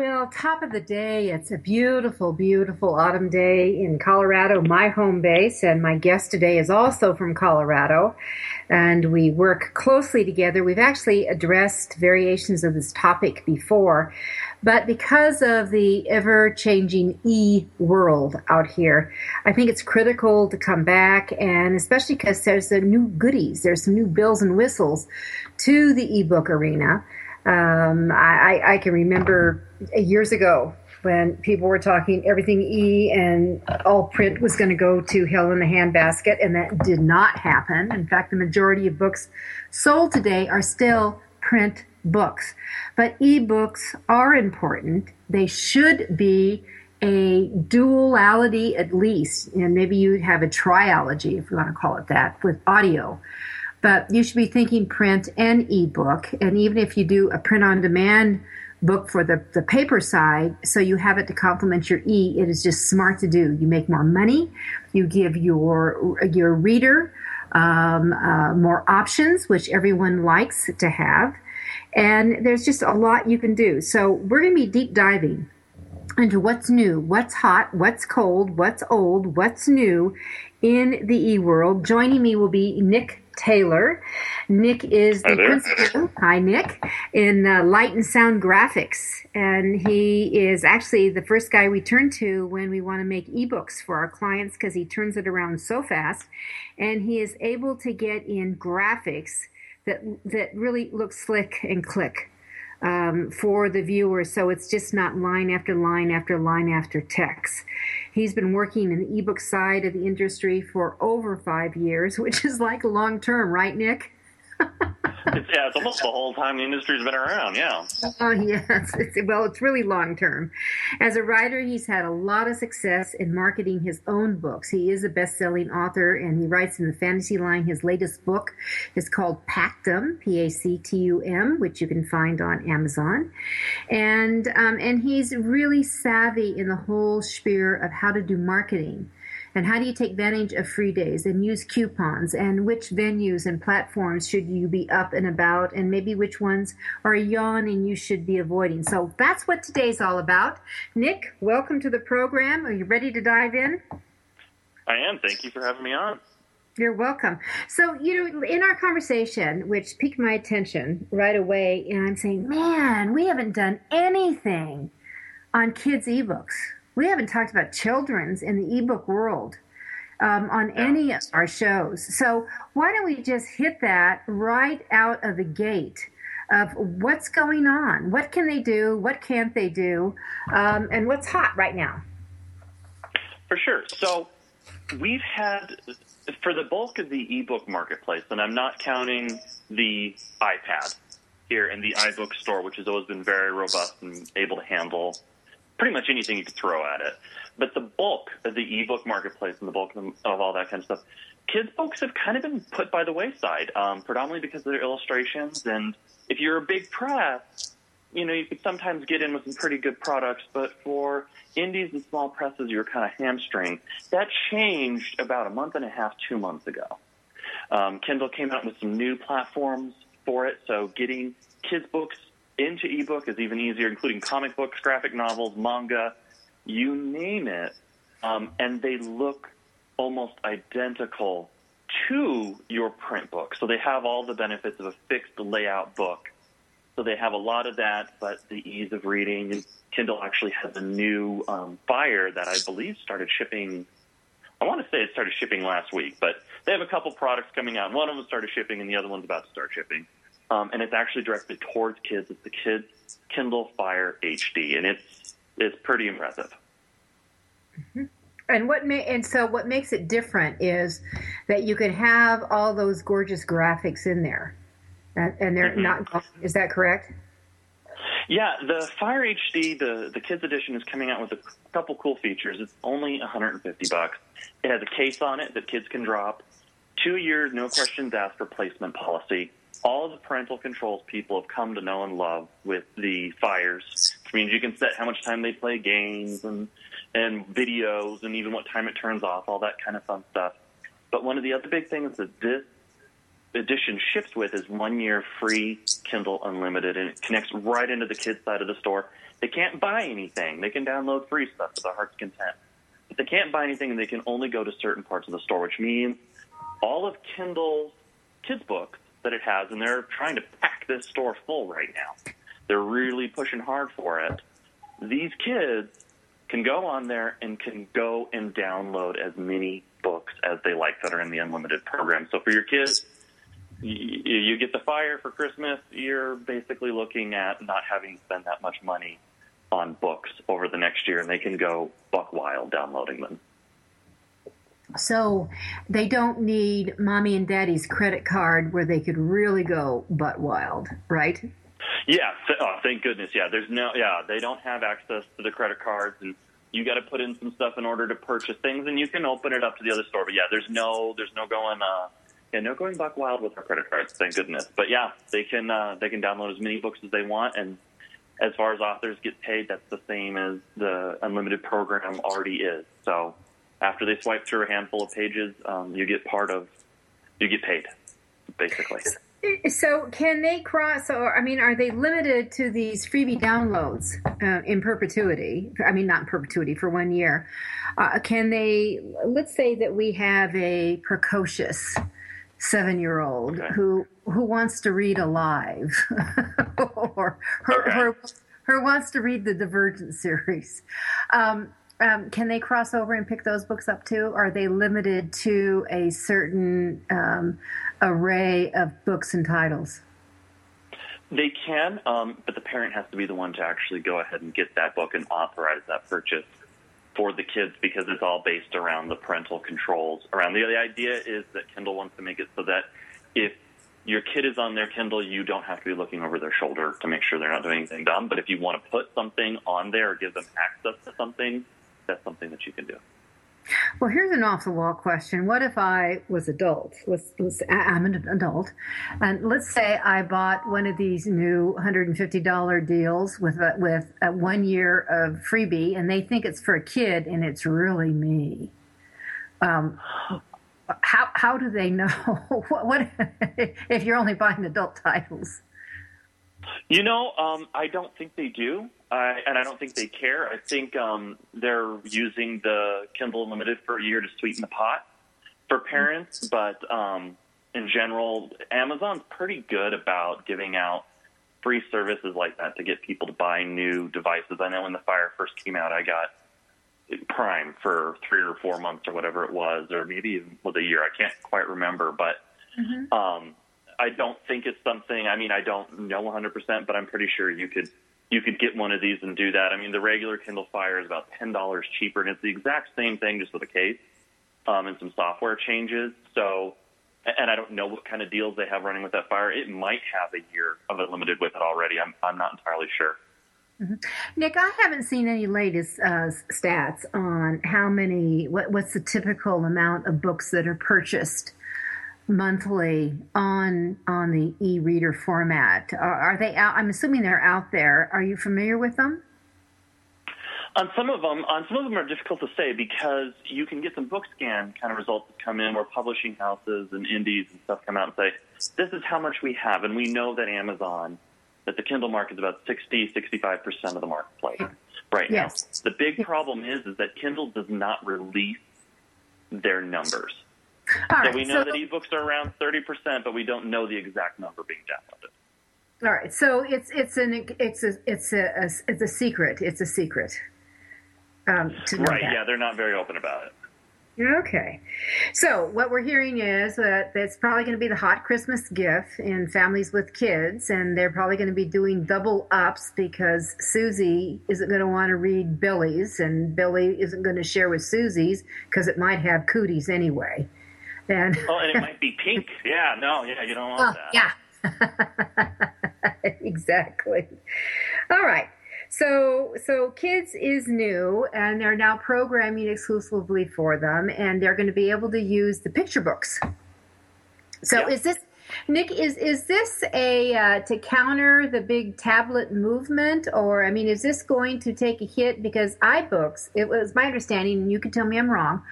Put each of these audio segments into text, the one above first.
Well, top of the day, it's a beautiful, beautiful autumn day in Colorado, my home base, and my guest today is also from Colorado, and we work closely together. We've actually addressed variations of this topic before, but because of the ever changing e world out here, I think it's critical to come back, and especially because there's the new goodies, there's some new bells and whistles to the ebook arena. Um, I, I can remember years ago when people were talking everything E and all print was going to go to hell in the handbasket, and that did not happen. In fact, the majority of books sold today are still print books. But e-books are important. They should be a duality at least, and maybe you have a triology, if you want to call it that, with audio. But you should be thinking print and ebook. And even if you do a print on demand book for the, the paper side, so you have it to complement your e, it is just smart to do. You make more money. You give your, your reader um, uh, more options, which everyone likes to have. And there's just a lot you can do. So we're going to be deep diving into what's new, what's hot, what's cold, what's old, what's new in the e world. Joining me will be Nick Taylor. Nick is the principal. Hi, Nick, in uh, Light and Sound Graphics, and he is actually the first guy we turn to when we want to make ebooks for our clients because he turns it around so fast, and he is able to get in graphics that that really look slick and click um, for the viewer. So it's just not line after line after line after text. He's been working in the ebook side of the industry for over five years, which is like long term, right, Nick? It's, yeah, it's almost the whole time the industry's been around. Yeah. Oh yes. It's, well, it's really long term. As a writer, he's had a lot of success in marketing his own books. He is a best-selling author, and he writes in the fantasy line. His latest book is called Pactum, P-A-C-T-U-M, which you can find on Amazon, and um, and he's really savvy in the whole sphere of how to do marketing and how do you take advantage of free days and use coupons and which venues and platforms should you be up and about and maybe which ones are a yawn and you should be avoiding. So that's what today's all about. Nick, welcome to the program. Are you ready to dive in? I am. Thank you for having me on. You're welcome. So, you know, in our conversation, which piqued my attention right away, and I'm saying, man, we haven't done anything on kids' ebooks we haven't talked about children's in the ebook world um, on any of our shows. So why don't we just hit that right out of the gate? Of what's going on, what can they do, what can't they do, um, and what's hot right now. For sure. So we've had for the bulk of the ebook marketplace, and I'm not counting the iPad here in the iBook store, which has always been very robust and able to handle pretty much anything you could throw at it. But the bulk of the ebook marketplace and the bulk of, of all that kind of stuff, kids books have kind of been put by the wayside, um, predominantly because of their illustrations. And if you're a big press, you know, you could sometimes get in with some pretty good products, but for indies and small presses, you're kind of hamstring. That changed about a month and a half, two months ago. Um, Kindle came out with some new platforms for it, so getting kids' books into ebook is even easier, including comic books, graphic novels, manga, you name it. Um, and they look almost identical to your print book. So they have all the benefits of a fixed layout book. So they have a lot of that, but the ease of reading. Kindle actually has a new um, Fire that I believe started shipping. I want to say it started shipping last week, but they have a couple products coming out. One of them started shipping, and the other one's about to start shipping um, and it's actually directed towards kids. It's the Kids Kindle Fire HD, and it's it's pretty impressive. Mm-hmm. And what and so what makes it different is that you can have all those gorgeous graphics in there, and, and they're mm-hmm. not. Is that correct? Yeah, the Fire HD, the the kids edition, is coming out with a couple cool features. It's only 150 bucks. It has a case on it that kids can drop. Two years, no questions asked replacement policy. All of the parental controls people have come to know and love with the fires, which means you can set how much time they play games and and videos and even what time it turns off, all that kind of fun stuff. But one of the other big things that this edition ships with is one year free Kindle Unlimited, and it connects right into the kids' side of the store. They can't buy anything. They can download free stuff to their heart's content. But they can't buy anything, and they can only go to certain parts of the store, which means all of Kindle's kids' books that it has, and they're trying to pack this store full right now. They're really pushing hard for it. These kids can go on there and can go and download as many books as they like that are in the unlimited program. So for your kids, you, you get the fire for Christmas, you're basically looking at not having to spend that much money on books over the next year, and they can go buck wild downloading them. So they don't need mommy and daddy's credit card where they could really go butt wild, right? Yeah, oh, thank goodness. Yeah, there's no. Yeah, they don't have access to the credit cards, and you got to put in some stuff in order to purchase things, and you can open it up to the other store. But yeah, there's no, there's no going. Uh, yeah, no going buck wild with our credit cards. Thank goodness. But yeah, they can uh, they can download as many books as they want, and as far as authors get paid, that's the same as the unlimited program already is. So after they swipe through a handful of pages, um, you get part of you get paid basically. So, can they cross, or I mean, are they limited to these freebie downloads uh, in perpetuity? I mean, not in perpetuity for one year. Uh, can they? Let's say that we have a precocious seven-year-old okay. who who wants to read alive, or her, okay. her her wants to read the Divergent series. Um, um, can they cross over and pick those books up too? Are they limited to a certain um, array of books and titles? They can, um, but the parent has to be the one to actually go ahead and get that book and authorize that purchase for the kids because it's all based around the parental controls. Around the, the idea is that Kindle wants to make it so that if your kid is on their Kindle, you don't have to be looking over their shoulder to make sure they're not doing anything dumb. But if you want to put something on there or give them access to something, that's something that you can do. Well, here's an off the wall question. What if I was adult? I'm an adult, and let's say I bought one of these new $150 deals with a, with a one year of freebie, and they think it's for a kid, and it's really me. Um, how how do they know what, what if you're only buying adult titles? You know, um, I don't think they do, uh, and I don't think they care. I think um, they're using the Kindle Unlimited for a year to sweeten the pot for parents, but um, in general, Amazon's pretty good about giving out free services like that to get people to buy new devices. I know when the Fire first came out, I got Prime for three or four months or whatever it was, or maybe even with a year. I can't quite remember, but mm-hmm. um, I don't think it's something. I mean, I don't know 100%, but I'm pretty sure you could you could get one of these and do that. I mean, the regular Kindle Fire is about ten dollars cheaper, and it's the exact same thing, just with a case um, and some software changes. So, and I don't know what kind of deals they have running with that Fire. It might have a year of unlimited with it already. I'm I'm not entirely sure. Mm-hmm. Nick, I haven't seen any latest uh, stats on how many, what, what's the typical amount of books that are purchased monthly on on the e-reader format. Are, are, they out? I'm assuming they're out there. Are you familiar with them? On some of them, on some of them are difficult to say because you can get some book scan kind of results that come in where publishing houses and indies and stuff come out and say, "This is how much we have," and we know that Amazon, that the Kindle market is about 60, 65 percent of the marketplace right yes. now. The big problem is is that Kindle does not release their numbers. All so right, we know so, that ebooks are around 30%, but we don't know the exact number being downloaded. All right, so it's it's an it's a it's a, a it's a secret. It's a secret. Um, right? That. Yeah, they're not very open about it. Okay. So, what we're hearing is that it's probably going to be the hot Christmas gift in families with kids, and they're probably going to be doing double ups because Susie isn't going to want to read Billy's, and Billy isn't going to share with Susie's because it might have cooties anyway. And oh, and it might be pink. Yeah, no, yeah, you don't want oh, that. Yeah. exactly. All right. So, so kids is new, and they're now programming exclusively for them, and they're going to be able to use the picture books. So, is this Nick? Is is this a uh, to counter the big tablet movement, or I mean, is this going to take a hit because iBooks? It was my understanding, and you can tell me I'm wrong,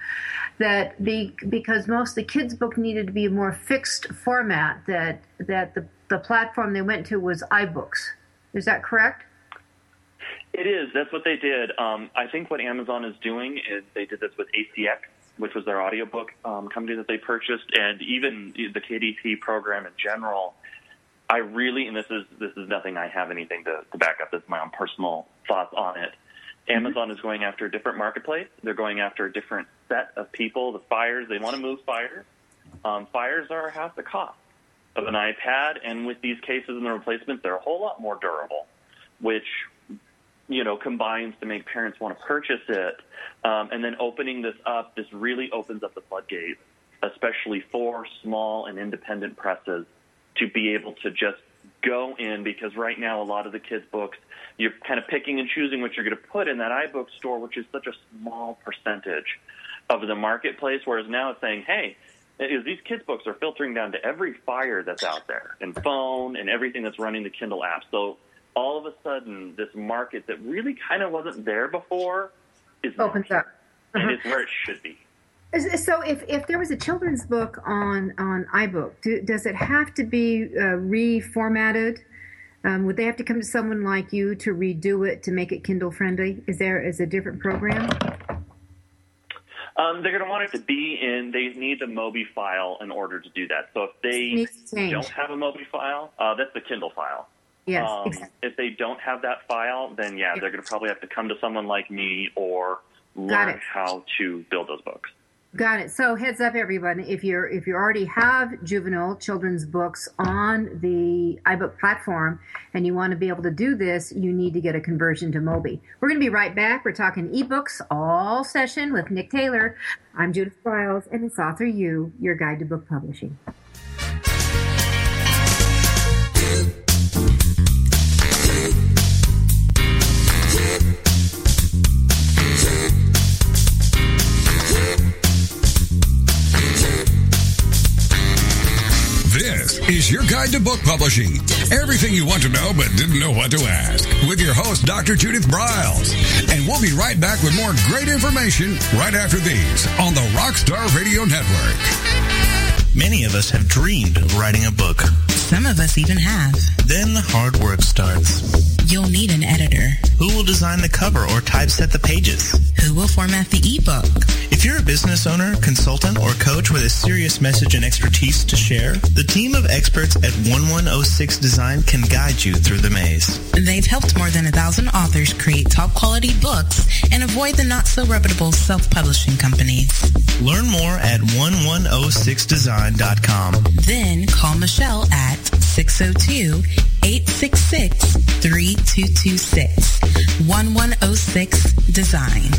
that be, because most of the kids' book needed to be a more fixed format. That that the the platform they went to was iBooks. Is that correct? It is. That's what they did. Um, I think what Amazon is doing is they did this with ACX, which was their audiobook um, company that they purchased, and even the KDP program in general. I really, and this is this is nothing I have anything to, to back up. This is my own personal thoughts on it. Mm-hmm. Amazon is going after a different marketplace. They're going after a different set of people. The fires, they want to move fires. Um, fires are half the cost of an iPad, and with these cases and the replacements, they're a whole lot more durable, which you know, combines to make parents want to purchase it. Um, and then opening this up, this really opens up the floodgates, especially for small and independent presses to be able to just go in because right now a lot of the kids' books, you're kind of picking and choosing what you're going to put in that iBook store, which is such a small percentage of the marketplace. Whereas now it's saying, hey, is these kids' books are filtering down to every fire that's out there and phone and everything that's running the Kindle app. So all of a sudden this market that really kind of wasn't there before is opens up uh-huh. and it's where it should be. So, if, if there was a children's book on on iBook, do, does it have to be uh, reformatted? Um, would they have to come to someone like you to redo it to make it Kindle friendly? Is there is a different program? Um, they're going to want it to be in. They need the Mobi file in order to do that. So if they don't have a Mobi file, uh, that's the Kindle file. Yes, um, exactly. If they don't have that file, then yeah, they're going to probably have to come to someone like me or learn how to build those books. Got it. So heads up, everyone! If you're if you already have juvenile children's books on the iBook platform and you want to be able to do this, you need to get a conversion to Mobi. We're going to be right back. We're talking ebooks all session with Nick Taylor. I'm Judith Briles, and it's Author U, your guide to book publishing. Guide to book publishing. Everything you want to know but didn't know what to ask. With your host, Dr. Judith Briles. And we'll be right back with more great information right after these on the Rockstar Radio Network. Many of us have dreamed of writing a book. Some of us even have. Then the hard work starts. You'll need an editor. Who will design the cover or typeset the pages? Who will format the ebook? If you're a business owner, consultant, or coach with a serious message and expertise to share, the team of experts at 1106 Design can guide you through the maze. They've helped more than a thousand authors create top quality books and avoid the not so reputable self-publishing companies. Learn more at 1106design.com. Then call Michelle at 602 866 3226. 1106 Design.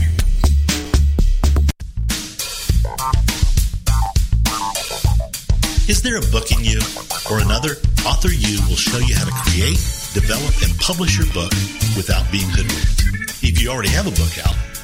Is there a book in you or another? Author You will show you how to create, develop, and publish your book without being hoodwinked. If you already have a book out,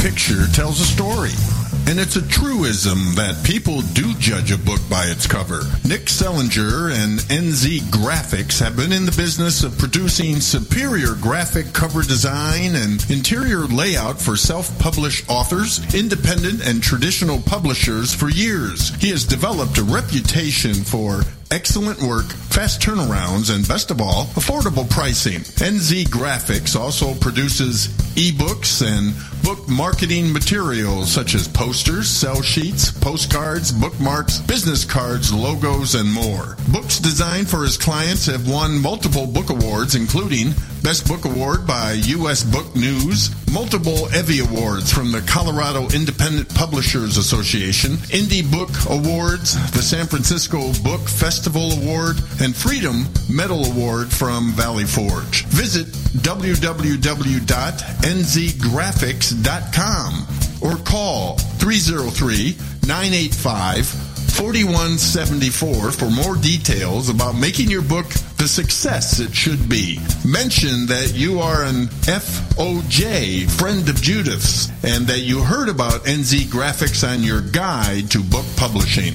Picture tells a story. And it's a truism that people do judge a book by its cover. Nick Zelinger and NZ Graphics have been in the business of producing superior graphic cover design and interior layout for self-published authors, independent and traditional publishers for years. He has developed a reputation for excellent work, fast turnarounds, and best of all, affordable pricing. NZ Graphics also produces ebooks and book marketing materials such as posters, sell sheets, postcards, bookmarks, business cards, logos, and more. Books designed for his clients have won multiple book awards, including Best Book Award by U.S. Book News, multiple EVVY Awards from the Colorado Independent Publishers Association, Indie Book Awards, the San Francisco Book Festival Award, and Freedom Medal Award from Valley Forge. Visit www.nzgraphics.com or call 303 985 4174 for more details about making your book the success it should be. Mention that you are an FOJ, friend of Judith's, and that you heard about NZ Graphics on your guide to book publishing.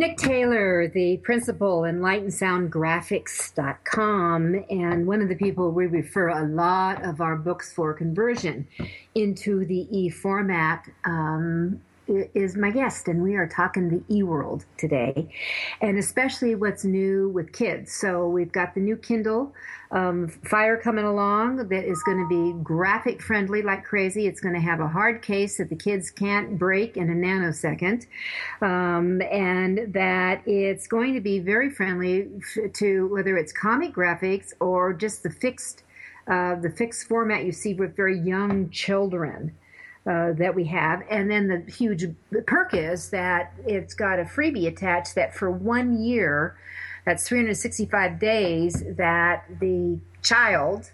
Nick Taylor, the principal in lightandsoundgraphics.com, and one of the people we refer a lot of our books for conversion into the e format. Um, is my guest, and we are talking the e world today, and especially what's new with kids. So we've got the new Kindle um, Fire coming along that is going to be graphic friendly like crazy. It's going to have a hard case that the kids can't break in a nanosecond, um, and that it's going to be very friendly to whether it's comic graphics or just the fixed. Uh, the fixed format you see with very young children uh, that we have. And then the huge perk is that it's got a freebie attached that for one year, that's 365 days, that the child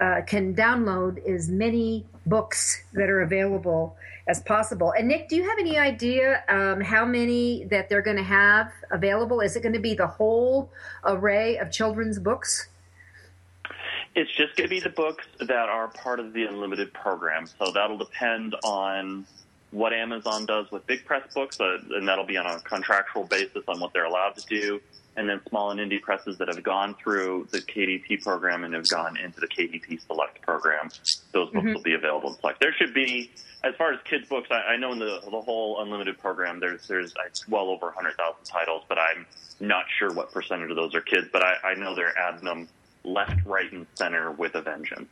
uh, can download as many books that are available as possible. And Nick, do you have any idea um, how many that they're going to have available? Is it going to be the whole array of children's books? It's just going to be the books that are part of the unlimited program. So that'll depend on what Amazon does with big press books, uh, and that'll be on a contractual basis on what they're allowed to do. And then small and indie presses that have gone through the KDP program and have gone into the KDP Select program, those books mm-hmm. will be available in Select. There should be, as far as kids' books, I, I know in the the whole unlimited program, there's there's well over 100,000 titles, but I'm not sure what percentage of those are kids. But I, I know they're adding them left, right, and center with a vengeance.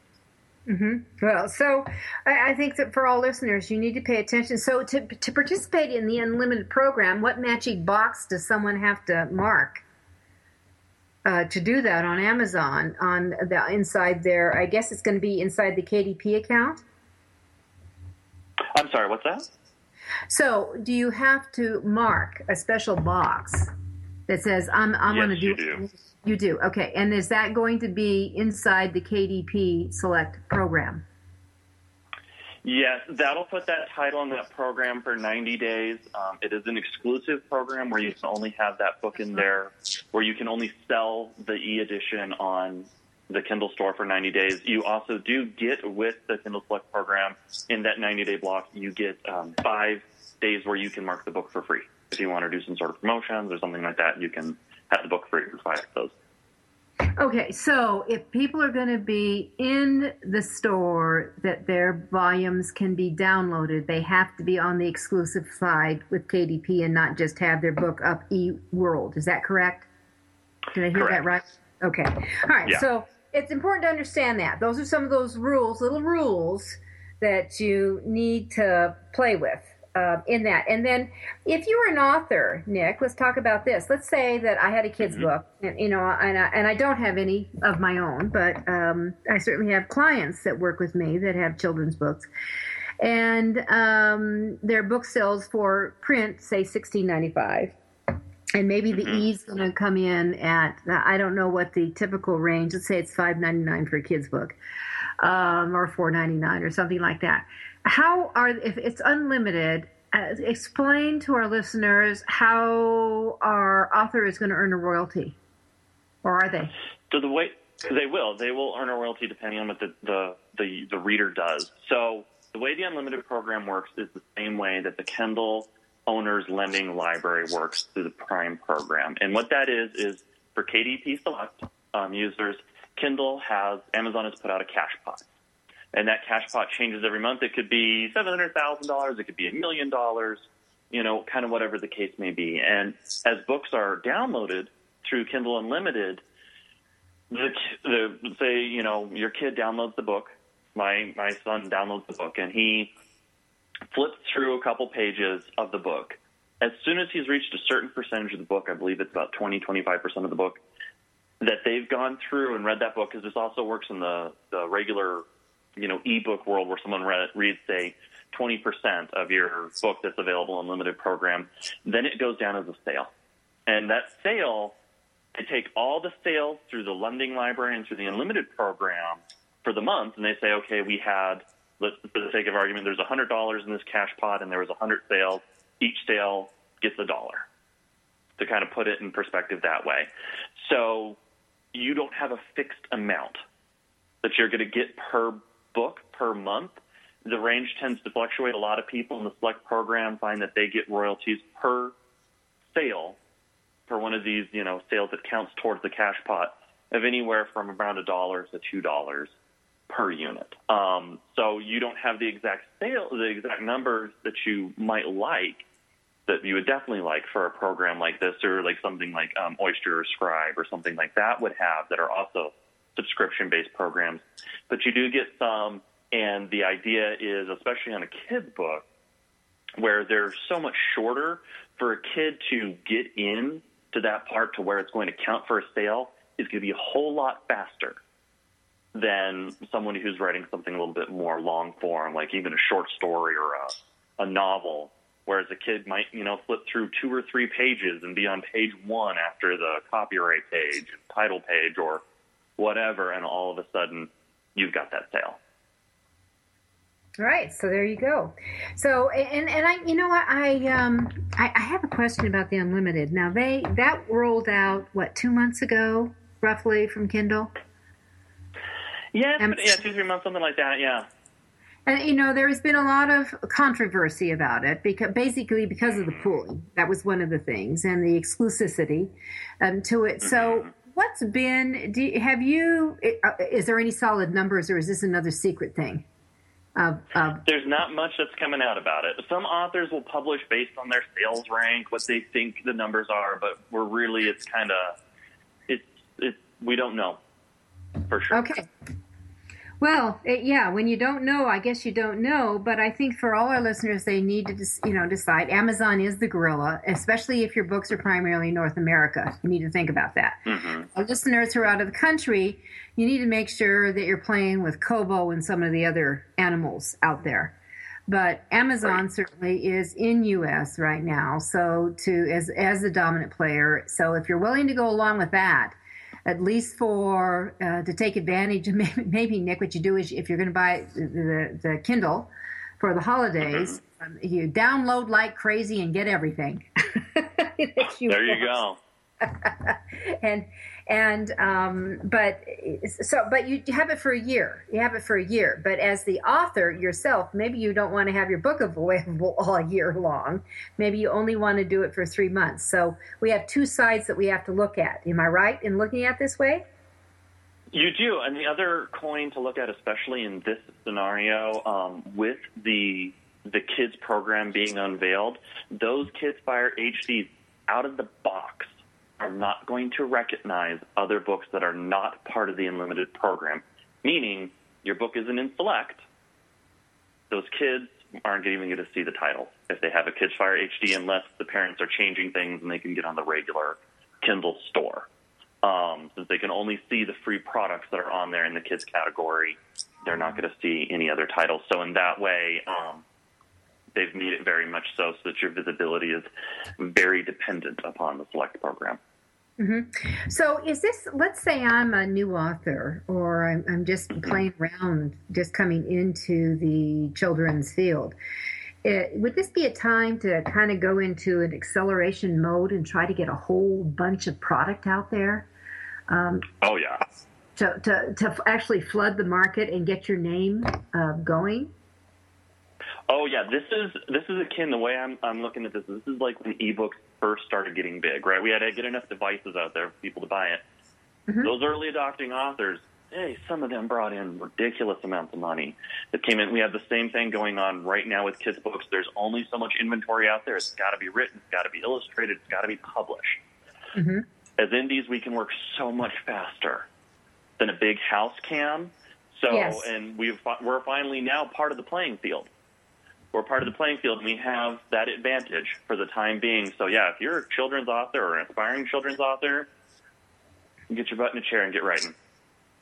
Mm-hmm. Well, so I, I, think that for all listeners, you need to pay attention. So to to participate in the unlimited program, what magic box does someone have to mark uh, to do that on Amazon on the inside there? I guess it's going to be inside the KDP account. I'm sorry, what's that? So, do you have to mark a special box that says I'm I'm yes, going to do, do you do. Okay. And is that going to be inside the KDP Select program? Yes, that'll put that title in that program for 90 days. Um, it is an exclusive program where you can only have that book in there, where you can only sell the e edition on the Kindle store for 90 days. You also do get with the Kindle Select program in that 90 day block, you get um, five days where you can mark the book for free. If you want to do some sort of promotions or something like that, you can have the book free for five of those. Okay, so if people are going to be in the store that their volumes can be downloaded, they have to be on the exclusive side with KDP and not just have their book up eWorld. Is that correct? Did I hear Correct. that right? Okay. All right. Yeah. So it's important to understand that. Those are some of those rules, little rules that you need to play with uh, in that. And then if you were an author, Nick, let's talk about this. Let's say that I had a kid's book, and, you know, and I, and I don't have any of my own, but um, I certainly have clients that work with me that have children's books. And um, their book sells for print, say sixteen ninety five and maybe the E's going to come in at I don't know what the typical range. Let's say it's five ninety nine for a kid's book, um, or four ninety nine or something like that. How are if it's unlimited? Uh, explain to our listeners how our author is going to earn a royalty, or are they? So the way they will, they will earn a royalty depending on what the, the, the, the reader does. So the way the unlimited program works is the same way that the Kindle owner's lending library works through the Prime program. And what that is is for KDP Select um, users, Kindle has Amazon has put out a cash pot. And that cash pot changes every month. It could be seven hundred thousand dollars. It could be a million dollars. You know, kind of whatever the case may be. And as books are downloaded through Kindle Unlimited, the, the say you know your kid downloads the book. My my son downloads the book, and he flips through a couple pages of the book. As soon as he's reached a certain percentage of the book, I believe it's about 20, 25% of the book, that they've gone through and read that book, because this also works in the, the regular, you know, ebook world where someone read, reads, say, 20% of your book that's available in limited program, then it goes down as a sale. And that sale, they take all the sales through the lending library and through the unlimited program for the month, and they say, okay, we had for the sake of argument, there's hundred dollars in this cash pot, and there was a hundred sales. Each sale gets a dollar. To kind of put it in perspective that way, so you don't have a fixed amount that you're going to get per book per month. The range tends to fluctuate. A lot of people in the select program find that they get royalties per sale for one of these, you know, sales that counts towards the cash pot of anywhere from around a dollar to two dollars per unit. Um, so you don't have the exact sale, the exact numbers that you might like that you would definitely like for a program like this or like something like um, Oyster or Scribd or something like that would have that are also subscription-based programs. But you do get some, and the idea is, especially on a kid's book, where they're so much shorter for a kid to get in to that part to where it's going to count for a sale is going to be a whole lot faster than someone who's writing something a little bit more long form, like even a short story or a, a novel. Whereas a kid might, you know, flip through two or three pages and be on page one after the copyright page, title page, or whatever, and all of a sudden you've got that sale. All right, so there you go. So and and I, you know what, I um I, I have a question about the unlimited. Now they that rolled out what two months ago, roughly from Kindle. Yeah, Um, yeah, two three months, something like that. Yeah. And you know, there has been a lot of controversy about it because basically because of the pooling. That was one of the things, and the exclusivity um, to it. So, what's been? Do you, have you? uh, Is there any solid numbers, or is this another secret thing? Of, of There's not much that's coming out about it. Some authors will publish based on their sales rank, what they think the numbers are, but we're really, it's kind of, it's, it's, we don't know for sure. Okay. Well, it, yeah, when you don't know, I guess you don't know. But I think for all our listeners, they need to, dis- you know, decide. Amazon is the gorilla, especially if your books are primarily North America. You need to think about that. Mm-hmm. Our listeners who are out of the country, you need to make sure that you're playing with Kobo and some of the other animals out there. But Amazon certainly is in U.S. right now, so to as as the dominant player. So if you're willing to go along with that, at least for uh, to take advantage of maybe, maybe Nick, what you do is if you're going to buy the, the, the Kindle for the holidays, um, you download like crazy and get everything. you There you want go. and and um, but so but you have it for a year. You have it for a year. But as the author yourself maybe you don't want to have your book available all year long. Maybe you only want to do it for three months. So we have two sides that we have to look at. Am i right in looking at this way? You do, and the other coin to look at, especially in this scenario, um, with the the kids program being unveiled, those Kids Fire HDs out of the box are not going to recognize other books that are not part of the unlimited program. Meaning, your book isn't in select. Those kids aren't even going to see the title if they have a Kids Fire HD, unless the parents are changing things and they can get on the regular Kindle store. Um, since they can only see the free products that are on there in the kids category, they're not going to see any other titles. So in that way, um, they've made it very much so, so that your visibility is very dependent upon the select program. Mm-hmm. So, is this, let's say I'm a new author or I'm, I'm, just playing around, just coming into the children's field. It, would this be a time to kind of go into an acceleration mode and try to get a whole bunch of product out there? Um, oh, yeah. To, to, to actually flood the market and get your name uh, going? Oh yeah, this is this is akin the way I'm I'm looking at this. This is like when ebooks first started getting big, right? We had to get enough devices out there for people to buy it. Mm-hmm. Those early adopting authors, hey, some of them brought in ridiculous amounts of money that came in. We have the same thing going on right now with kids books. There's only so much inventory out there. It's got to be written. It's got to be illustrated. It's got to be published. Mm-hmm. As indies, we can work so much faster than a big house can. So, yes. and we've we're finally now part of the playing field we're part of the playing field and we have that advantage for the time being. So yeah, if you're a children's author or an aspiring children's author, get your butt in a chair and get writing.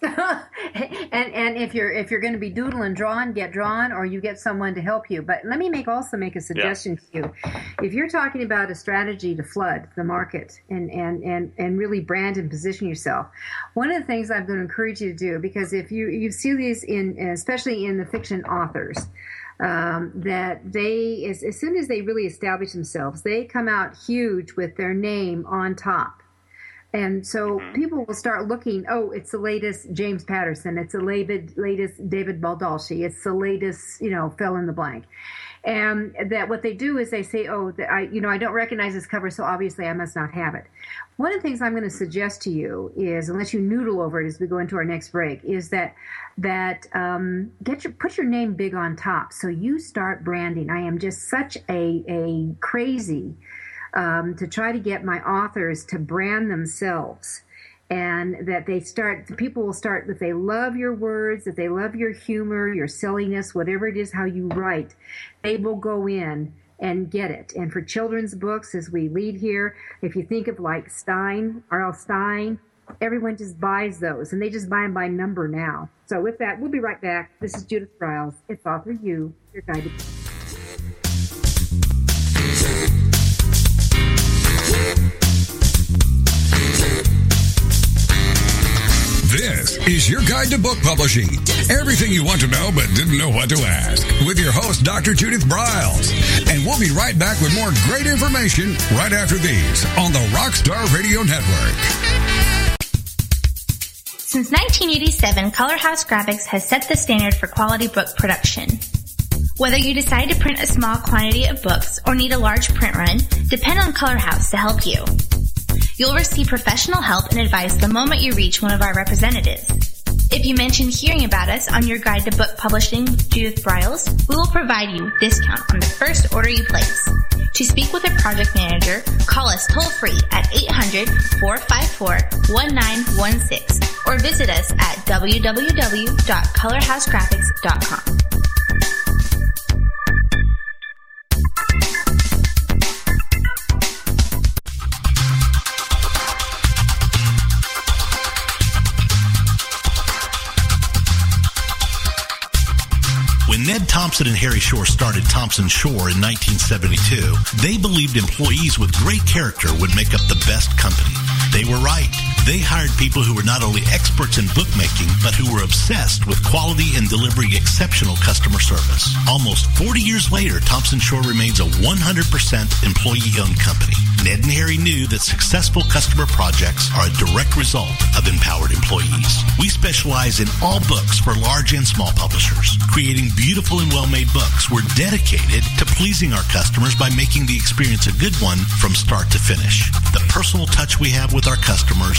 and and if you're if you're going to be doodling drawn get drawn or you get someone to help you but let me make also make a suggestion yeah. to you if you're talking about a strategy to flood the market and and and and really brand and position yourself one of the things i'm going to encourage you to do because if you you see these in especially in the fiction authors um, that they, as, as soon as they really establish themselves, they come out huge with their name on top. And so mm-hmm. people will start looking, oh, it's the latest James Patterson, it's the latest, latest David Baldacci, it's the latest, you know, fill in the blank and that what they do is they say, "Oh, I, you know, I don't recognize this cover, so obviously I must not have it." One of the things I'm going to suggest to you is, unless you noodle over it as we go into our next break, is that that um, get your put your name big on top, so you start branding. I am just such a a crazy um, to try to get my authors to brand themselves and that they start people will start that they love your words that they love your humor your silliness whatever it is how you write they will go in and get it. And for children's books as we lead here if you think of like Stine r.l Stine everyone just buys those and they just buy them by number now. So with that we'll be right back. This is judith Briles. It's author U. Your guide is your guide to book publishing. Everything you want to know but didn't know what to ask. With your host, Dr. Judith Briles. And we'll be right back with more great information right after these on the Rockstar Radio Network. Since 1987, Color House Graphics has set the standard for quality book production. Whether you decide to print a small quantity of books or need a large print run, depend on Color House to help you. You'll receive professional help and advice the moment you reach one of our representatives. If you mention hearing about us on your guide to book publishing Judith Briles, we will provide you with discount on the first order you place. To speak with a project manager, call us toll free at 800-454-1916 or visit us at www.colorhousegraphics.com. Ned Thomson and Harry Shore started Thomson-Shore in 1972, they believed employees with great character would make up the best company. They were right. They hired people who were not only experts in bookmaking, but who were obsessed with quality and delivering exceptional customer service. Almost 40 years later, Thomson-Shore remains a 100% employee-owned company. Ned and Harry knew that successful customer projects are a direct result of empowered employees. We specialize in all books for large and small publishers. Creating beautiful and well-made books, we're dedicated to pleasing our customers by making the experience a good one from start to finish. The personal touch we have with our customers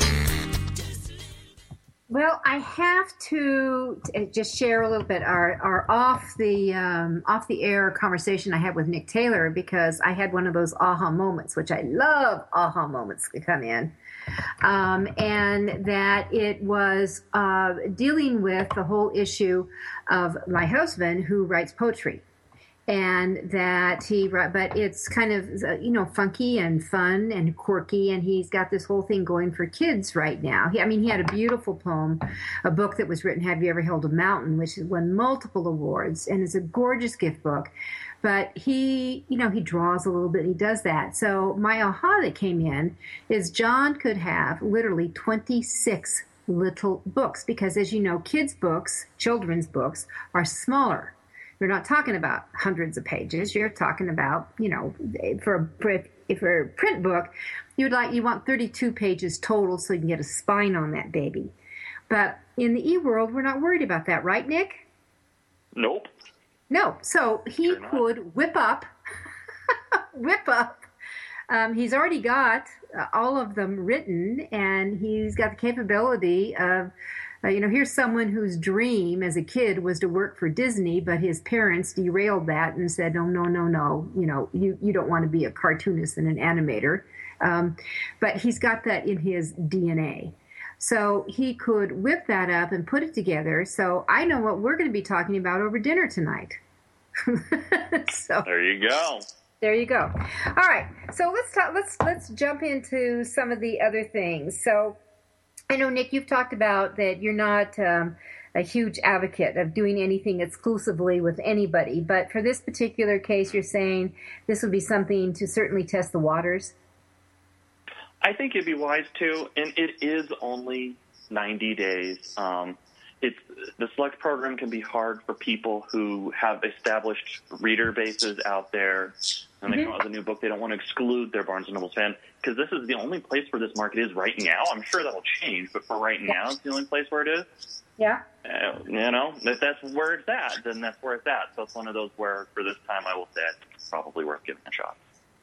Well, I have to just share a little bit our, our off the um, off the air conversation I had with Nick Taylor because I had one of those aha moments, which I love aha moments to come in, um, and that it was uh, dealing with the whole issue of my husband who writes poetry and that he but it's kind of uh, you know funky and fun and quirky and he's got this whole thing going for kids right now. He, i mean he had a beautiful poem a book that was written have you ever held a mountain which won multiple awards and is a gorgeous gift book. But he you know he draws a little bit he does that. So my aha that came in is john could have literally 26 little books because as you know kids books children's books are smaller you're not talking about hundreds of pages. You're talking about, you know, for a, for a print book, you'd like you want 32 pages total so you can get a spine on that baby. But in the e world, we're not worried about that, right, Nick? Nope. No. So he Sure could whip up, whip up. Um, he's already got uh, all of them written, and he's got the capability of uh, you know, here's someone whose dream as a kid was to work for Disney, but his parents derailed that and said, no, no, no, no, you know, you, you don't want to be a cartoonist and an animator. Um, but he's got that in his DNA. So he could whip that up and put it together. So I know what we're going to be talking about over dinner tonight. so There you go. there you go. All right. So let's talk. Let's let's jump into some of the other things. So I know Nick, you've talked about that you're not um, a huge advocate of doing anything exclusively with anybody, but for this particular case, you're saying this would be something to certainly test the waters. I think it'd be wise to, and it is only 90 days. Um, it's the select program can be hard for people who have established reader bases out there, and they come out with a new book. They don't want to exclude their Barnes and Noble fan because this is the only place where this market is right now. I'm sure that'll change, but for right now, it's the only place where it is. Yeah. Uh, you know, if that's where it's at, then that's where it's at. So it's one of those where, for this time, I will say it's probably worth giving a shot.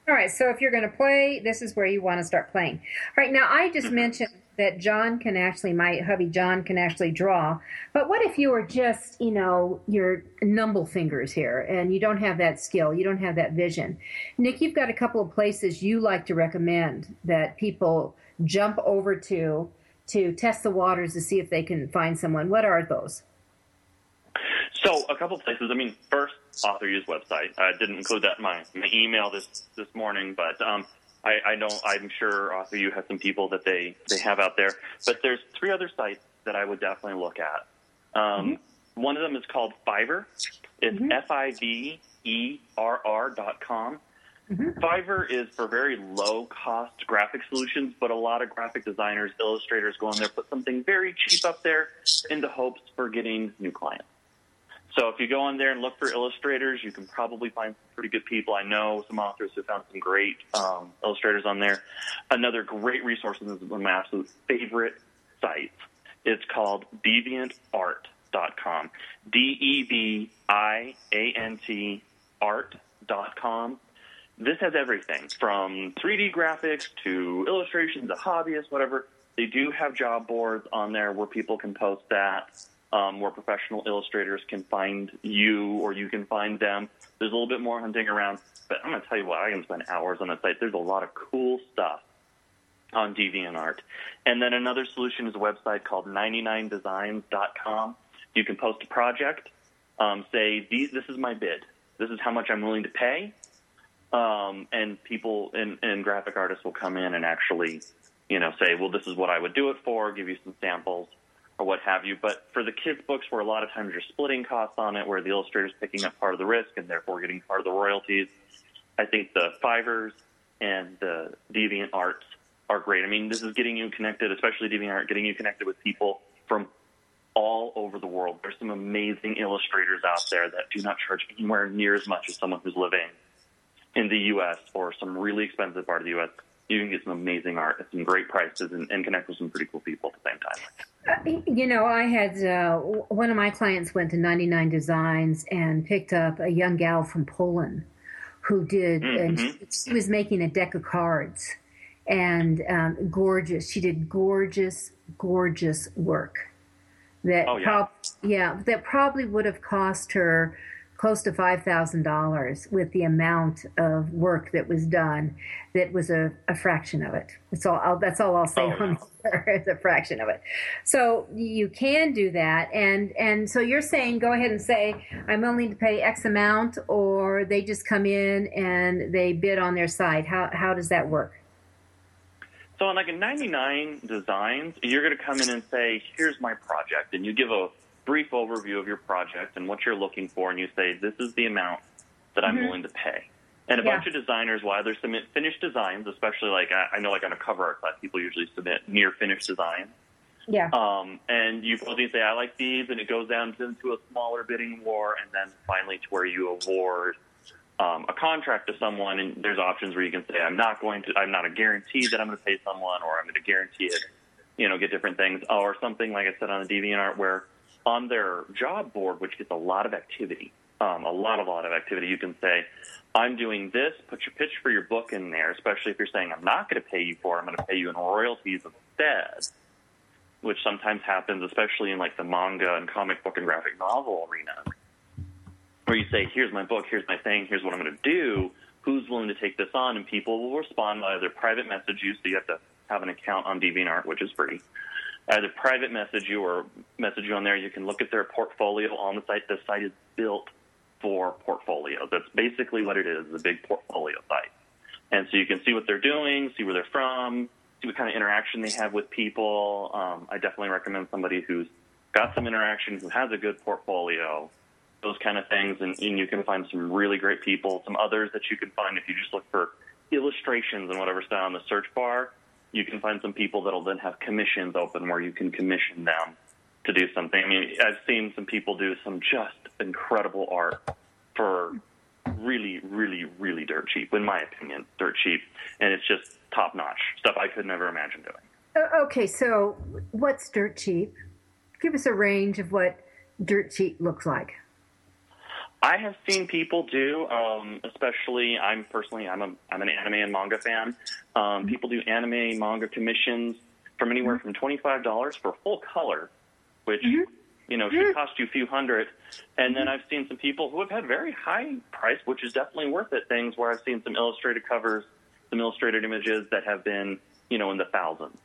All right, so if you're going to play, this is where you want to start playing. All right, now I just mentioned that John can actually, my hubby John can actually draw, but what if you were just, you know, your numble fingers here and you don't have that skill, you don't have that vision? Nick, you've got a couple of places you like to recommend that people jump over to to test the waters to see if they can find someone. What are those? So a couple of places. I mean, first, Author U's website. I didn't include that in my, my email this this morning, but um, I, I know I'm sure Author U has some people that they they have out there. But there's three other sites that I would definitely look at. Um, mm-hmm. One of them is called Fiverr. It's mm-hmm. F I V E R R dot com. Mm-hmm. Fiverr is for very low cost graphic solutions, but a lot of graphic designers, illustrators go in there, put something very cheap up there in the hopes for getting new clients. So if you go on there and look for illustrators, you can probably find some pretty good people. I know some authors who found some great um, illustrators on there. Another great resource, and this is one of my absolute favorite sites. It's called DeviantArt.com. D E V I A N T art.com. This has everything from 3D graphics to illustrations to hobbyists, whatever. They do have job boards on there where people can post that um, where professional illustrators can find you or you can find them. There's a little bit more hunting around, but I'm going to tell you what, I can spend hours on the site. There's a lot of cool stuff on DeviantArt. And then another solution is a website called 99designs.com. You can post a project, um, say, These, this is my bid. This is how much I'm willing to pay. Um, and people and, and graphic artists will come in and actually, you know, say, well, this is what I would do it for, give you some samples or what have you. But for the kids' books, where a lot of times you're splitting costs on it, where the illustrator's picking up part of the risk and therefore getting part of the royalties, I think the Fiverrs and the DeviantArts are great. I mean, this is getting you connected, especially DeviantArt, getting you connected with people from all over the world. There's some amazing illustrators out there that do not charge anywhere near as much as someone who's living in the U.S. or some really expensive part of the U.S. You can get some amazing art at some great prices and, and connect with some pretty cool people at the same time. Uh, you know, I had uh, one of my clients went to 99 Designs and picked up a young gal from Poland who did, mm-hmm. and she, she, was making a deck of cards and um, gorgeous. She did gorgeous, gorgeous work. That oh, yeah. Prob- yeah, that probably would have cost her close to $5,000 with the amount of work that was done that was a, a fraction of it. That's all, I'll, that's all I'll say oh, on it's a fraction of it. So you can do that. And, and so you're saying, go ahead and say, I'm willing to pay X amount or they just come in and they bid on their site. How, how does that work? So on like a 99 designs, you're going to come in and say, here's my project. And you give a brief overview of your project and what you're looking for, and you say, this is the amount that I'm mm-hmm. willing to pay. And a yeah. bunch of designers will either submit finished designs, especially like I know, like on a cover art class, people usually submit near finished designs. Yeah. Um, and you both say, I like these, and it goes down into a smaller bidding war, and then finally to where you award um, a contract to someone, and there's options where you can say, I'm not going to, I'm not a guarantee that I'm going to pay someone, or I'm going to guarantee it, you know, get different things, or something like I said on the DeviantArt where on their job board, which gets a lot of activity, um, a lot, a lot of activity, you can say, I'm doing this, put your pitch for your book in there, especially if you're saying, I'm not going to pay you for it, I'm going to pay you in royalties instead, which sometimes happens, especially in like the manga and comic book and graphic novel arena, where you say, here's my book, here's my thing, here's what I'm going to do, who's willing to take this on, and people will respond by either private message you, so you have to have an account on DeviantArt, which is free, either private message you or message you on there. You can look at their portfolio on the site. The site is built for portfolios. That's basically what it is, a big portfolio site. And so you can see what they're doing, see where they're from, see what kind of interaction they have with people. Um, I definitely recommend somebody who's got some interaction, who has a good portfolio, those kind of things. And, and you can find some really great people. Some others that you can find if you just look for illustrations and whatever style on the search bar you can find some people that'll then have commissions open where you can commission them to do something. I mean, I've seen some people do some just incredible art for really, really, really dirt cheap, in my opinion, dirt cheap. And it's just top notch stuff I could never imagine doing. Okay, so what's dirt cheap? Give us a range of what dirt cheap looks like. I have seen people do, um, especially I'm personally I'm a I'm an anime and manga fan. Um, mm-hmm. people do anime manga commissions from anywhere mm-hmm. from twenty five dollars for full color, which mm-hmm. you know should cost you a few hundred. And then I've seen some people who have had very high price, which is definitely worth it. Things where I've seen some illustrated covers, some illustrated images that have been you know in the thousands.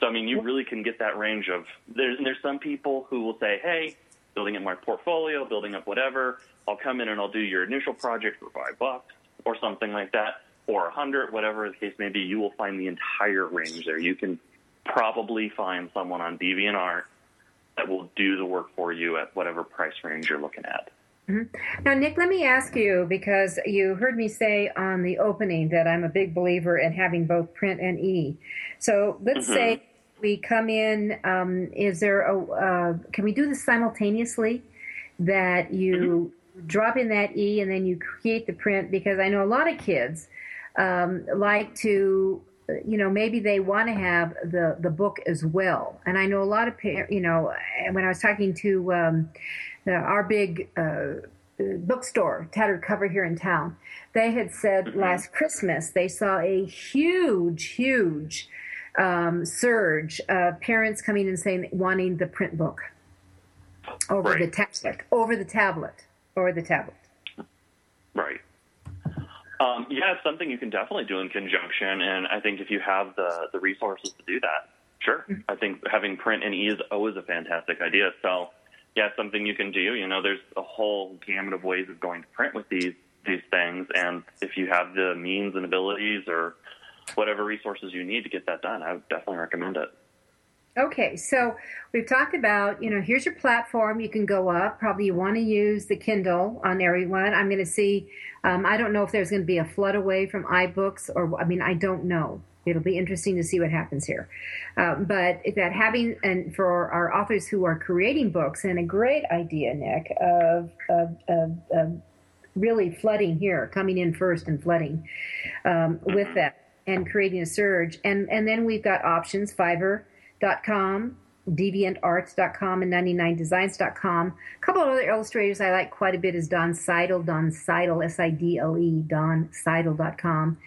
So I mean, you really can get that range of there's there's some people who will say, hey building up my portfolio, building up whatever. I'll come in and I'll do your initial project for five bucks or something like that, or a hundred, whatever the case may be. You will find the entire range there. You can probably find someone on DeviantArt that will do the work for you at whatever price range you're looking at. Mm-hmm. Now, Nick, let me ask you because you heard me say on the opening that I'm a big believer in having both print and e. So let's mm-hmm. say we come in. Um, is there a? Uh, can we do this simultaneously? that you mm-hmm. Drop in that E and then you create the print because I know a lot of kids um, like to you know maybe they want to have the the book as well and i know a lot of parents, you know when i was talking to um, our big uh, bookstore tattered cover here in town they had said mm-hmm. last christmas they saw a huge huge um, surge of parents coming and saying wanting the print book over right. the tablet over the tablet over the tablet right um, yeah, it's something you can definitely do in conjunction, and I think if you have the the resources to do that, sure. Mm-hmm. I think having print and e is always a fantastic idea. So, yeah, it's something you can do. You know, there's a whole gamut of ways of going to print with these these things, and if you have the means and abilities or whatever resources you need to get that done, I would definitely recommend it. Okay, so we've talked about, you know, here's your platform. You can go up. Probably you want to use the Kindle on everyone. I'm going to see, um, I don't know if there's going to be a flood away from iBooks or, I mean, I don't know. It'll be interesting to see what happens here. Um, but that having, and for our authors who are creating books, and a great idea, Nick, of, of, of, of really flooding here, coming in first and flooding um, with that and creating a surge. And, and then we've got options, Fiverr com, deviantarts.com, and 99designs.com. A couple of other illustrators I like quite a bit is Don Sidle, Don Sidle, S-I-D-L-E, Don Sidle.com.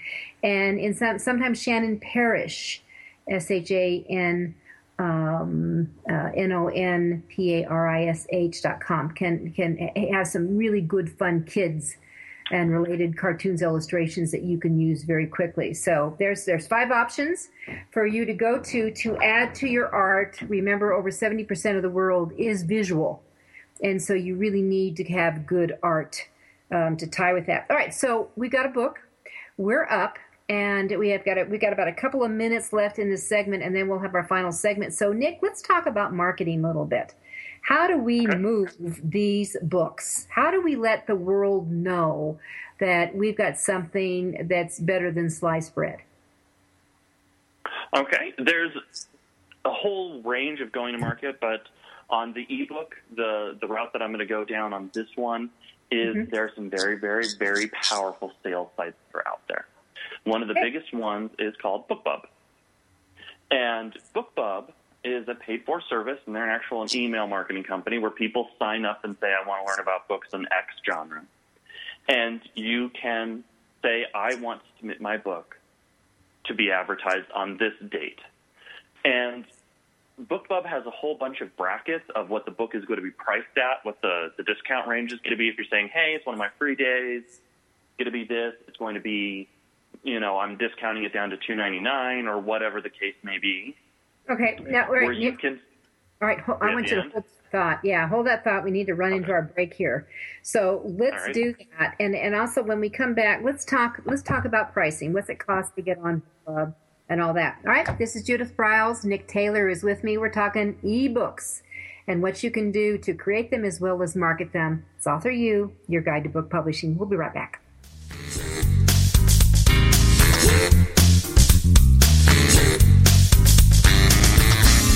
And in some, sometimes Shannon Parish, S-H-A-N, um, uh, N-O-N-P-A-R-I-S-H dot com can, can have some really good fun kids and related cartoons illustrations that you can use very quickly. So there's there's five options for you to go to to add to your art. Remember, over 70% of the world is visual, and so you really need to have good art um, to tie with that. All right, so we got a book. We're up. And we have got a, we got about a couple of minutes left in this segment, and then we'll have our final segment. So, Nick, let's talk about marketing a little bit. How do we move these books? How do we let the world know that we've got something that's better than sliced bread? Okay, there's a whole range of going to market, but on the ebook, the the route that I'm going to go down on this one is mm-hmm. there are some very, very, very powerful sales sites that are out there. One of the okay. biggest ones is called BookBub. And BookBub is a paid for service, and they're an actual email marketing company where people sign up and say, I want to learn about books in X genre. And you can say, I want to submit my book to be advertised on this date. And BookBub has a whole bunch of brackets of what the book is going to be priced at, what the, the discount range is going to be. If you're saying, hey, it's one of my free days, it's going to be this, it's going to be, you know, I'm discounting it down to two ninety nine or whatever the case may be. Okay, now we're, you, you can. All right, I want you to hold thought. Yeah, hold that thought. We need to run okay. into our break here. So let's right. do that. And and also when we come back, let's talk let's talk about pricing. What's it cost to get on Club and all that. All right, this is Judith Briles. Nick Taylor is with me. We're talking ebooks and what you can do to create them as well as market them. It's Author U, your guide to book publishing. We'll be right back.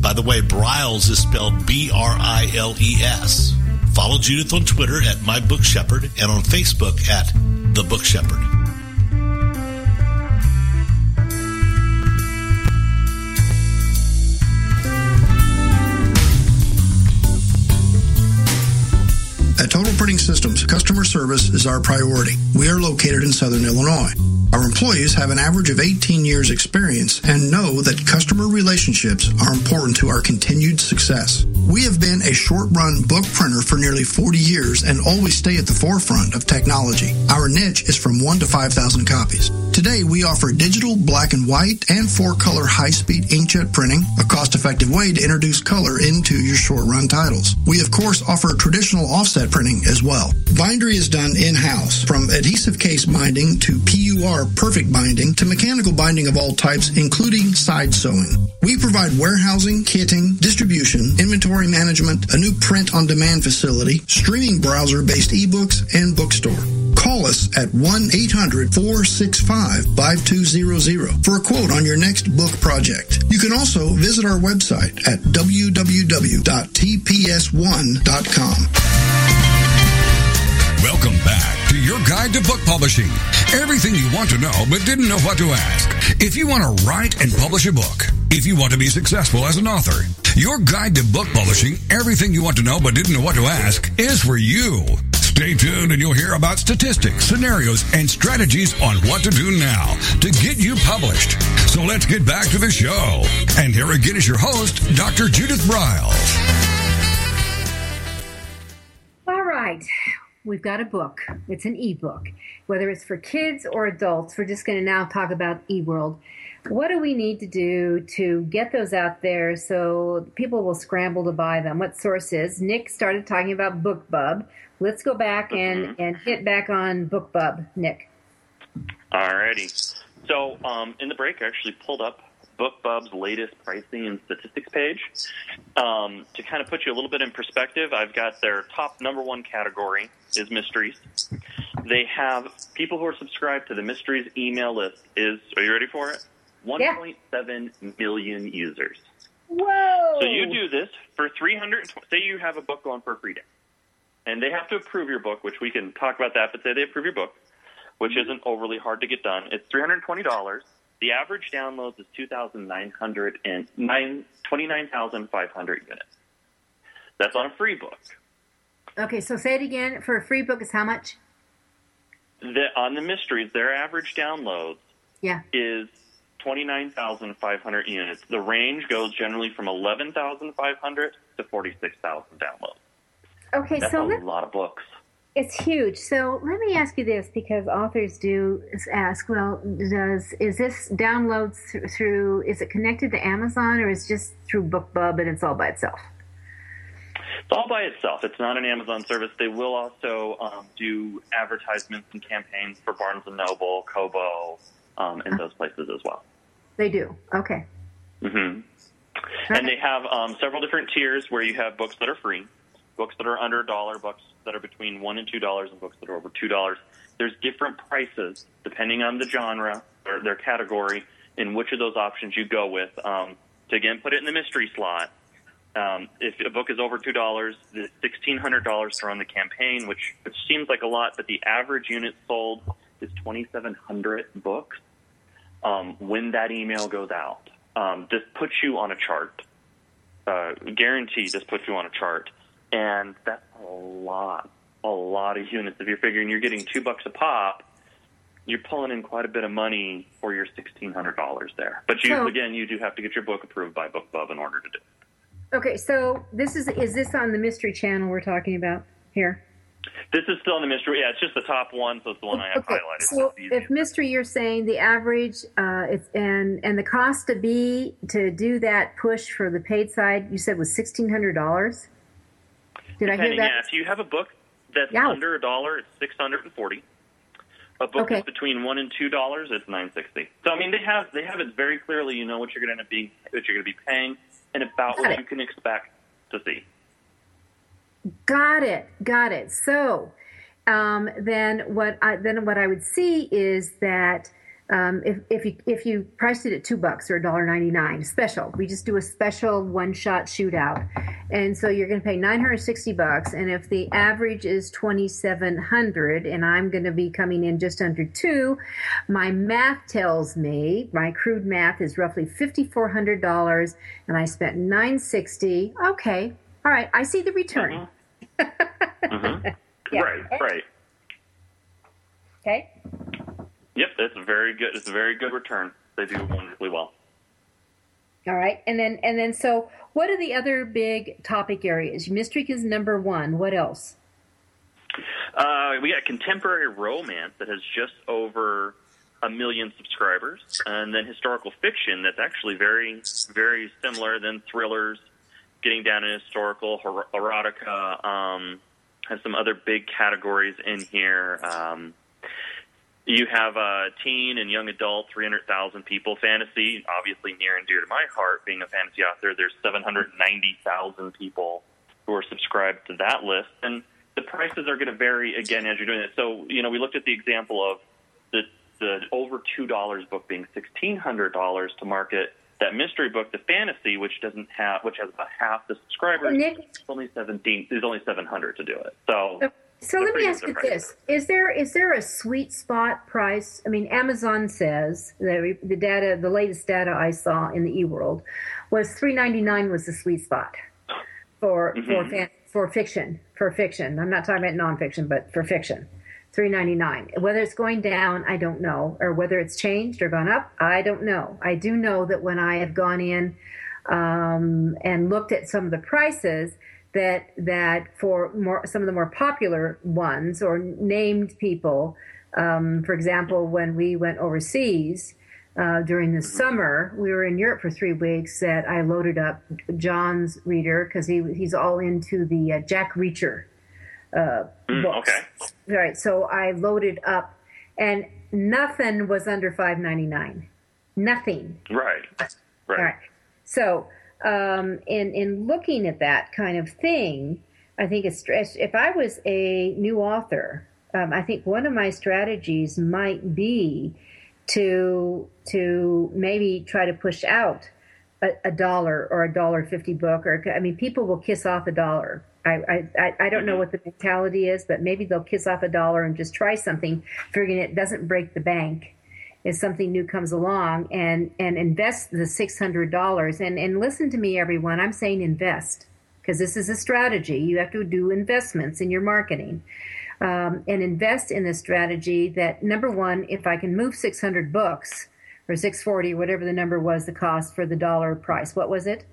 By the way, Briles is spelled B-R-I-L-E-S. Follow Judith on Twitter at My Book Shepherd and on Facebook at The Book Shepherd. At Total Printing Systems, customer service is our priority. We are located in Southern Illinois. Our employees have an average of 18 years experience and know that customer relationships are important to our continued success. We have been a short run book printer for nearly 40 years and always stay at the forefront of technology. Our niche is from 1 to 5,000 copies. Today we offer digital, black and white, and four color high speed inkjet printing, a cost effective way to introduce color into your short run titles. We of course offer traditional offset printing as well. Bindery is done in house from adhesive case binding to PUR perfect binding to mechanical binding of all types, including side sewing. We provide warehousing, kitting, distribution, inventory management, a new print on demand facility, streaming browser based ebooks, and bookstore. Call us at 1-800-465-5200 for a quote on your next book project. You can also visit our website at www.tps1.com. Welcome back to your guide to book publishing. Everything you want to know but didn't know what to ask. If you want to write and publish a book, if you want to be successful as an author, your guide to book publishing, everything you want to know but didn't know what to ask, is for you. Stay tuned and you'll hear about statistics, scenarios, and strategies on what to do now to get you published. So let's get back to the show. And here again is your host, Dr. Judith Briles. All right. We've got a book. It's an ebook. Whether it's for kids or adults, we're just going to now talk about eWorld. What do we need to do to get those out there so people will scramble to buy them? What sources? Nick started talking about BookBub. Let's go back and, and hit back on BookBub, Nick. Alrighty. So um, in the break, I actually pulled up BookBub's latest pricing and statistics page. Um, to kind of put you a little bit in perspective, I've got their top number one category is mysteries. They have people who are subscribed to the mysteries email list is, are you ready for it? 1.7 million users. Whoa! So you do this for 300, say you have a book going for a free day. And they have to approve your book, which we can talk about that, but say they approve your book, which mm-hmm. isn't overly hard to get done. It's $320. The average downloads is 2,900 and 29,500 units. That's on a free book. Okay, so say it again. For a free book, is how much? The, on the mysteries, their average downloads Yeah. is 29,500 units. The range goes generally from 11,500 to 46,000 downloads. Okay, That's so a lot of books. it's huge. So let me ask you this, because authors do ask, well, does is this downloads th- through? Is it connected to Amazon, or is it just through BookBub and it's all by itself? It's all by itself. It's not an Amazon service. They will also um, do advertisements and campaigns for Barnes and Noble, Kobo, um, and those places as well. They do. Okay. hmm And they have um, several different tiers where you have books that are free, books that are under a dollar, books that are between one and two dollars, and books that are over two dollars. There's different prices depending on the genre or their category in which of those options you go with. Um, to again put it in the mystery slot. Um, if a book is over two dollars, the sixteen hundred dollars to run the campaign, which which seems like a lot, but the average unit sold is twenty seven hundred books. Um, when that email goes out, um, this puts you on a chart. Uh, guaranteed, this puts you on a chart, and that's a lot, a lot of units. If you're figuring you're getting two bucks a pop, you're pulling in quite a bit of money for your sixteen hundred dollars there. But you So- again, you do have to get your book approved by BookBub in order to do. it. Okay, so this is is this on the Mystery Channel we're talking about here? This is still in the mystery. Yeah, it's just the top one, so it's the one I have Okay, highlighted. so if mystery, you're saying the average, uh, it's and and the cost to be to do that push for the paid side, you said was sixteen hundred dollars. Did I hear that? yeah, if you have a book that's Yeah. under a dollar, it's six hundred and forty. A book Okay. that's between one and two dollars, it's nine sixty. So I mean, they have they have it very clearly. You know what you're going to end up being, what you're going to be paying, and about Got what it. you can expect to see. Got it. Got it. So, um, then what I, then what I would see is that um, if, if you if you priced it at two bucks or a dollar ninety nine special, we just do a special one shot shootout, and so you're going to pay nine hundred sixty bucks, and if the average is twenty seven hundred, and I'm going to be coming in just under two, my math tells me my crude math is roughly fifty four hundred dollars, and I spent nine sixty. Okay, all right, I see the return. Mm-hmm. Mm-hmm. yeah. Right, right. Okay. Yep, it's a very good. It's a very good return. They do wonderfully well. All right, and then and then so what are the other big topic areas? Mystery is number one. What else? Uh, we got contemporary romance that has just over a million subscribers, and then historical fiction that's actually very very similar. Then thrillers, getting down in historical erotica. Um, has some other big categories in here. Um, you have a teen and young adult, 300,000 people. Fantasy, obviously near and dear to my heart, being a fantasy author, there's 790,000 people who are subscribed to that list. And the prices are going to vary again as you're doing it. So, you know, we looked at the example of the, the over $2 book being $1,600 to market that mystery book, the fantasy, which doesn't have, which has about half the subscribers, Nick, it's only 17, there's only 700 to do it. So, so let me ask you this: Is there is there a sweet spot price? I mean, Amazon says the the data, the latest data I saw in the eWorld was three ninety nine was the sweet spot for mm-hmm. for fan, for fiction for fiction. I'm not talking about nonfiction, but for fiction, three ninety nine. Whether it's going down, I don't know, or whether it's changed or gone up, I don't know. I do know that when I have gone in um, and looked at some of the prices that that for more some of the more popular ones or named people, um, for example, when we went overseas uh, during the summer, we were in Europe for three weeks. That I loaded up John's reader because he he's all into the uh, Jack Reacher uh, mm, books. Okay. Right. So I loaded up, and nothing was under five ninety nine. Nothing. Right. Right. All right. So um, in in looking at that kind of thing, I think it's if I was a new author, um, I think one of my strategies might be to to maybe try to push out a, a dollar or a dollar fifty book, or I mean, people will kiss off a dollar. I, I, I don't know mm-hmm. what the mentality is, but maybe they'll kiss off a dollar and just try something, figuring it doesn't break the bank if something new comes along and and invest the $600 and and listen to me everyone i'm saying invest because this is a strategy you have to do investments in your marketing um, and invest in a strategy that number one if i can move 600 books or 640 whatever the number was the cost for the dollar price what was it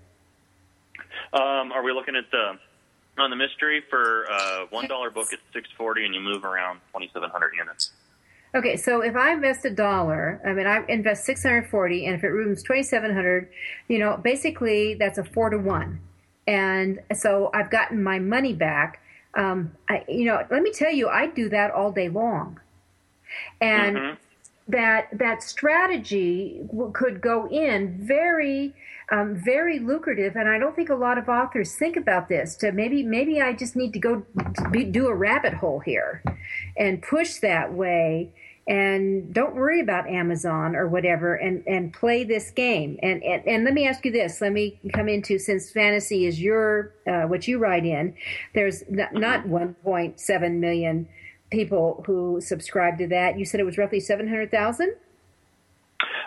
um, are we looking at the on the mystery for uh, one dollar book it's 640 and you move around 2700 units Okay, so if I invest a dollar, I mean, I invest 640, and if it rooms 2,700, you know, basically that's a four to one. And so I've gotten my money back. Um, I, you know, let me tell you, I do that all day long. And mm-hmm. That, that strategy could go in very, um, very lucrative. And I don't think a lot of authors think about this to maybe, maybe I just need to go be, do a rabbit hole here and push that way and don't worry about Amazon or whatever and, and play this game. And, and, and let me ask you this. Let me come into, since fantasy is your, uh, what you write in, there's not, not 1.7 million people who subscribe to that. You said it was roughly 700,000?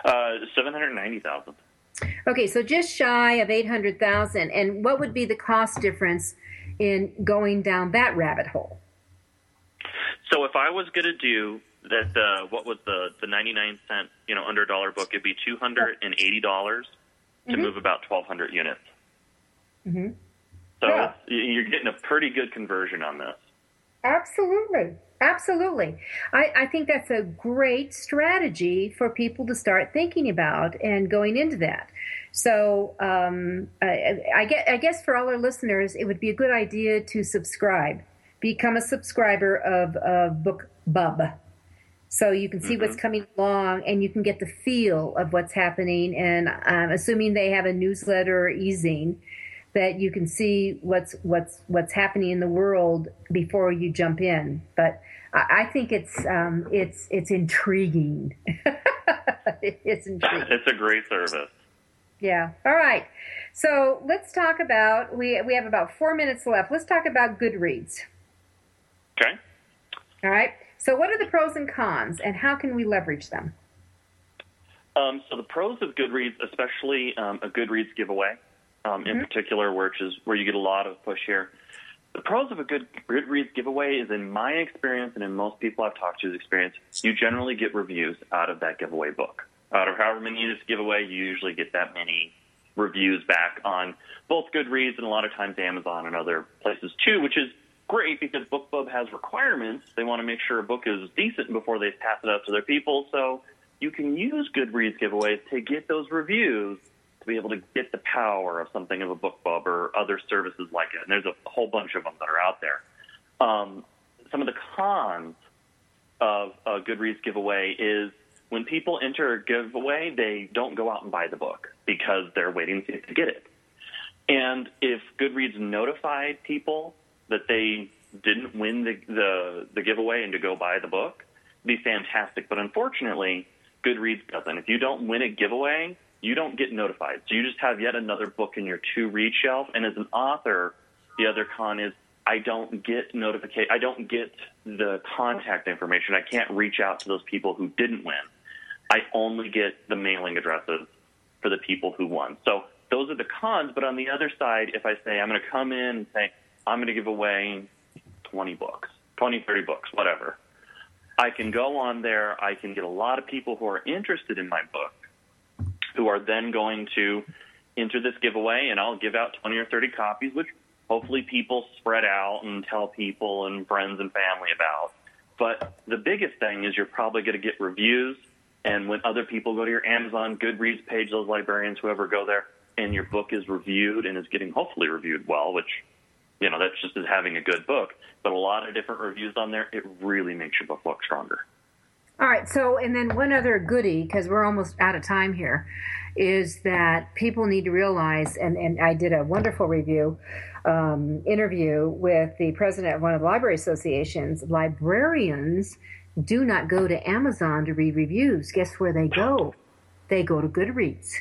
Uh, 790,000. Okay, so just shy of 800,000. And what would be the cost difference in going down that rabbit hole? So if I was going to do that uh, what was the the 99 cent you know under dollar book it'd be 280 dollars to mm-hmm. move about 1200 units mm-hmm. so yeah. you're getting a pretty good conversion on this absolutely absolutely I, I think that's a great strategy for people to start thinking about and going into that so um, I, I, guess, I guess for all our listeners it would be a good idea to subscribe become a subscriber of, of book bub so you can see mm-hmm. what's coming along and you can get the feel of what's happening. And um, assuming they have a newsletter or e-zine, that you can see what's what's what's happening in the world before you jump in. But I, I think it's um, it's it's intriguing. it's intriguing. It's a great service. Yeah. All right. So let's talk about we we have about four minutes left. Let's talk about Goodreads. Okay. All right. So what are the pros and cons, and how can we leverage them? Um, so the pros of Goodreads, especially um, a Goodreads giveaway, um, in mm-hmm. particular, which is where you get a lot of push here. The pros of a good Goodreads giveaway is, in my experience and in most people I've talked to's experience, you generally get reviews out of that giveaway book. Out of however many units giveaway, you usually get that many reviews back on both Goodreads and a lot of times Amazon and other places too, which is great because BookBub has requirements. They want to make sure a book is decent before they pass it out to their people. So you can use Goodreads giveaways to get those reviews to be able to get the power of something of a BookBub or other services like it. And there's a whole bunch of them that are out there. Um, some of the cons of a Goodreads giveaway is when people enter a giveaway, they don't go out and buy the book because they're waiting to get it. And if Goodreads notified people that they didn't win the, the, the giveaway and to go buy the book, be fantastic. But unfortunately, Goodreads doesn't. If you don't win a giveaway, you don't get notified. So you just have yet another book in your to read shelf. And as an author, the other con is I don't get notification. I don't get the contact information. I can't reach out to those people who didn't win. I only get the mailing addresses for the people who won. So those are the cons. But on the other side, if I say I'm going to come in and say I'm going to give away 20 books, 20, 30 books, whatever I can go on there. I can get a lot of people who are interested in my book who are then going to enter this giveaway, and I'll give out 20 or 30 copies, which hopefully people spread out and tell people and friends and family about. But the biggest thing is you're probably going to get reviews. And when other people go to your Amazon, Goodreads page, those librarians, whoever go there, and your book is reviewed and is getting hopefully reviewed well, which you know, that's just as having a good book. But a lot of different reviews on there, it really makes your book look stronger. All right. So, and then one other goodie, because we're almost out of time here, is that people need to realize, and, and I did a wonderful review um, interview with the president of one of the library associations. Librarians do not go to Amazon to read reviews. Guess where they go? They go to Goodreads.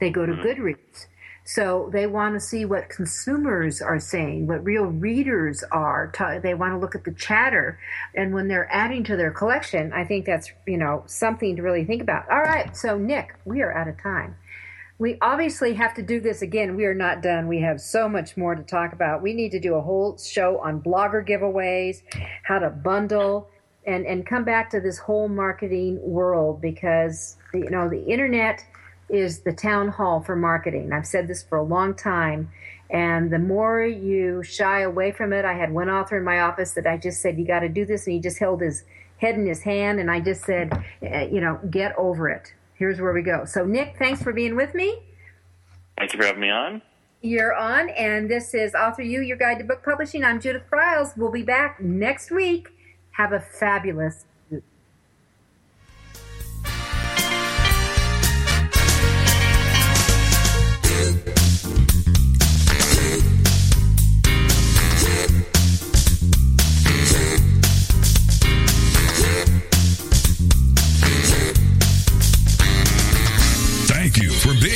They go to mm-hmm. Goodreads. So they want to see what consumers are saying, what real readers are. They want to look at the chatter. And when they're adding to their collection, I think that's, you know, something to really think about. All right. So Nick, we are out of time. We obviously have to do this again. We are not done. We have so much more to talk about. We need to do a whole show on blogger giveaways, how to bundle, and, and come back to this whole marketing world because, you know, the internet is the town hall for marketing. I've said this for a long time. And the more you shy away from it, I had one author in my office that I just said, You got to do this. And he just held his head in his hand. And I just said, eh, You know, get over it. Here's where we go. So, Nick, thanks for being with me. Thank you for having me on. You're on. And this is Author U, your guide to book publishing. I'm Judith Briles. We'll be back next week. Have a fabulous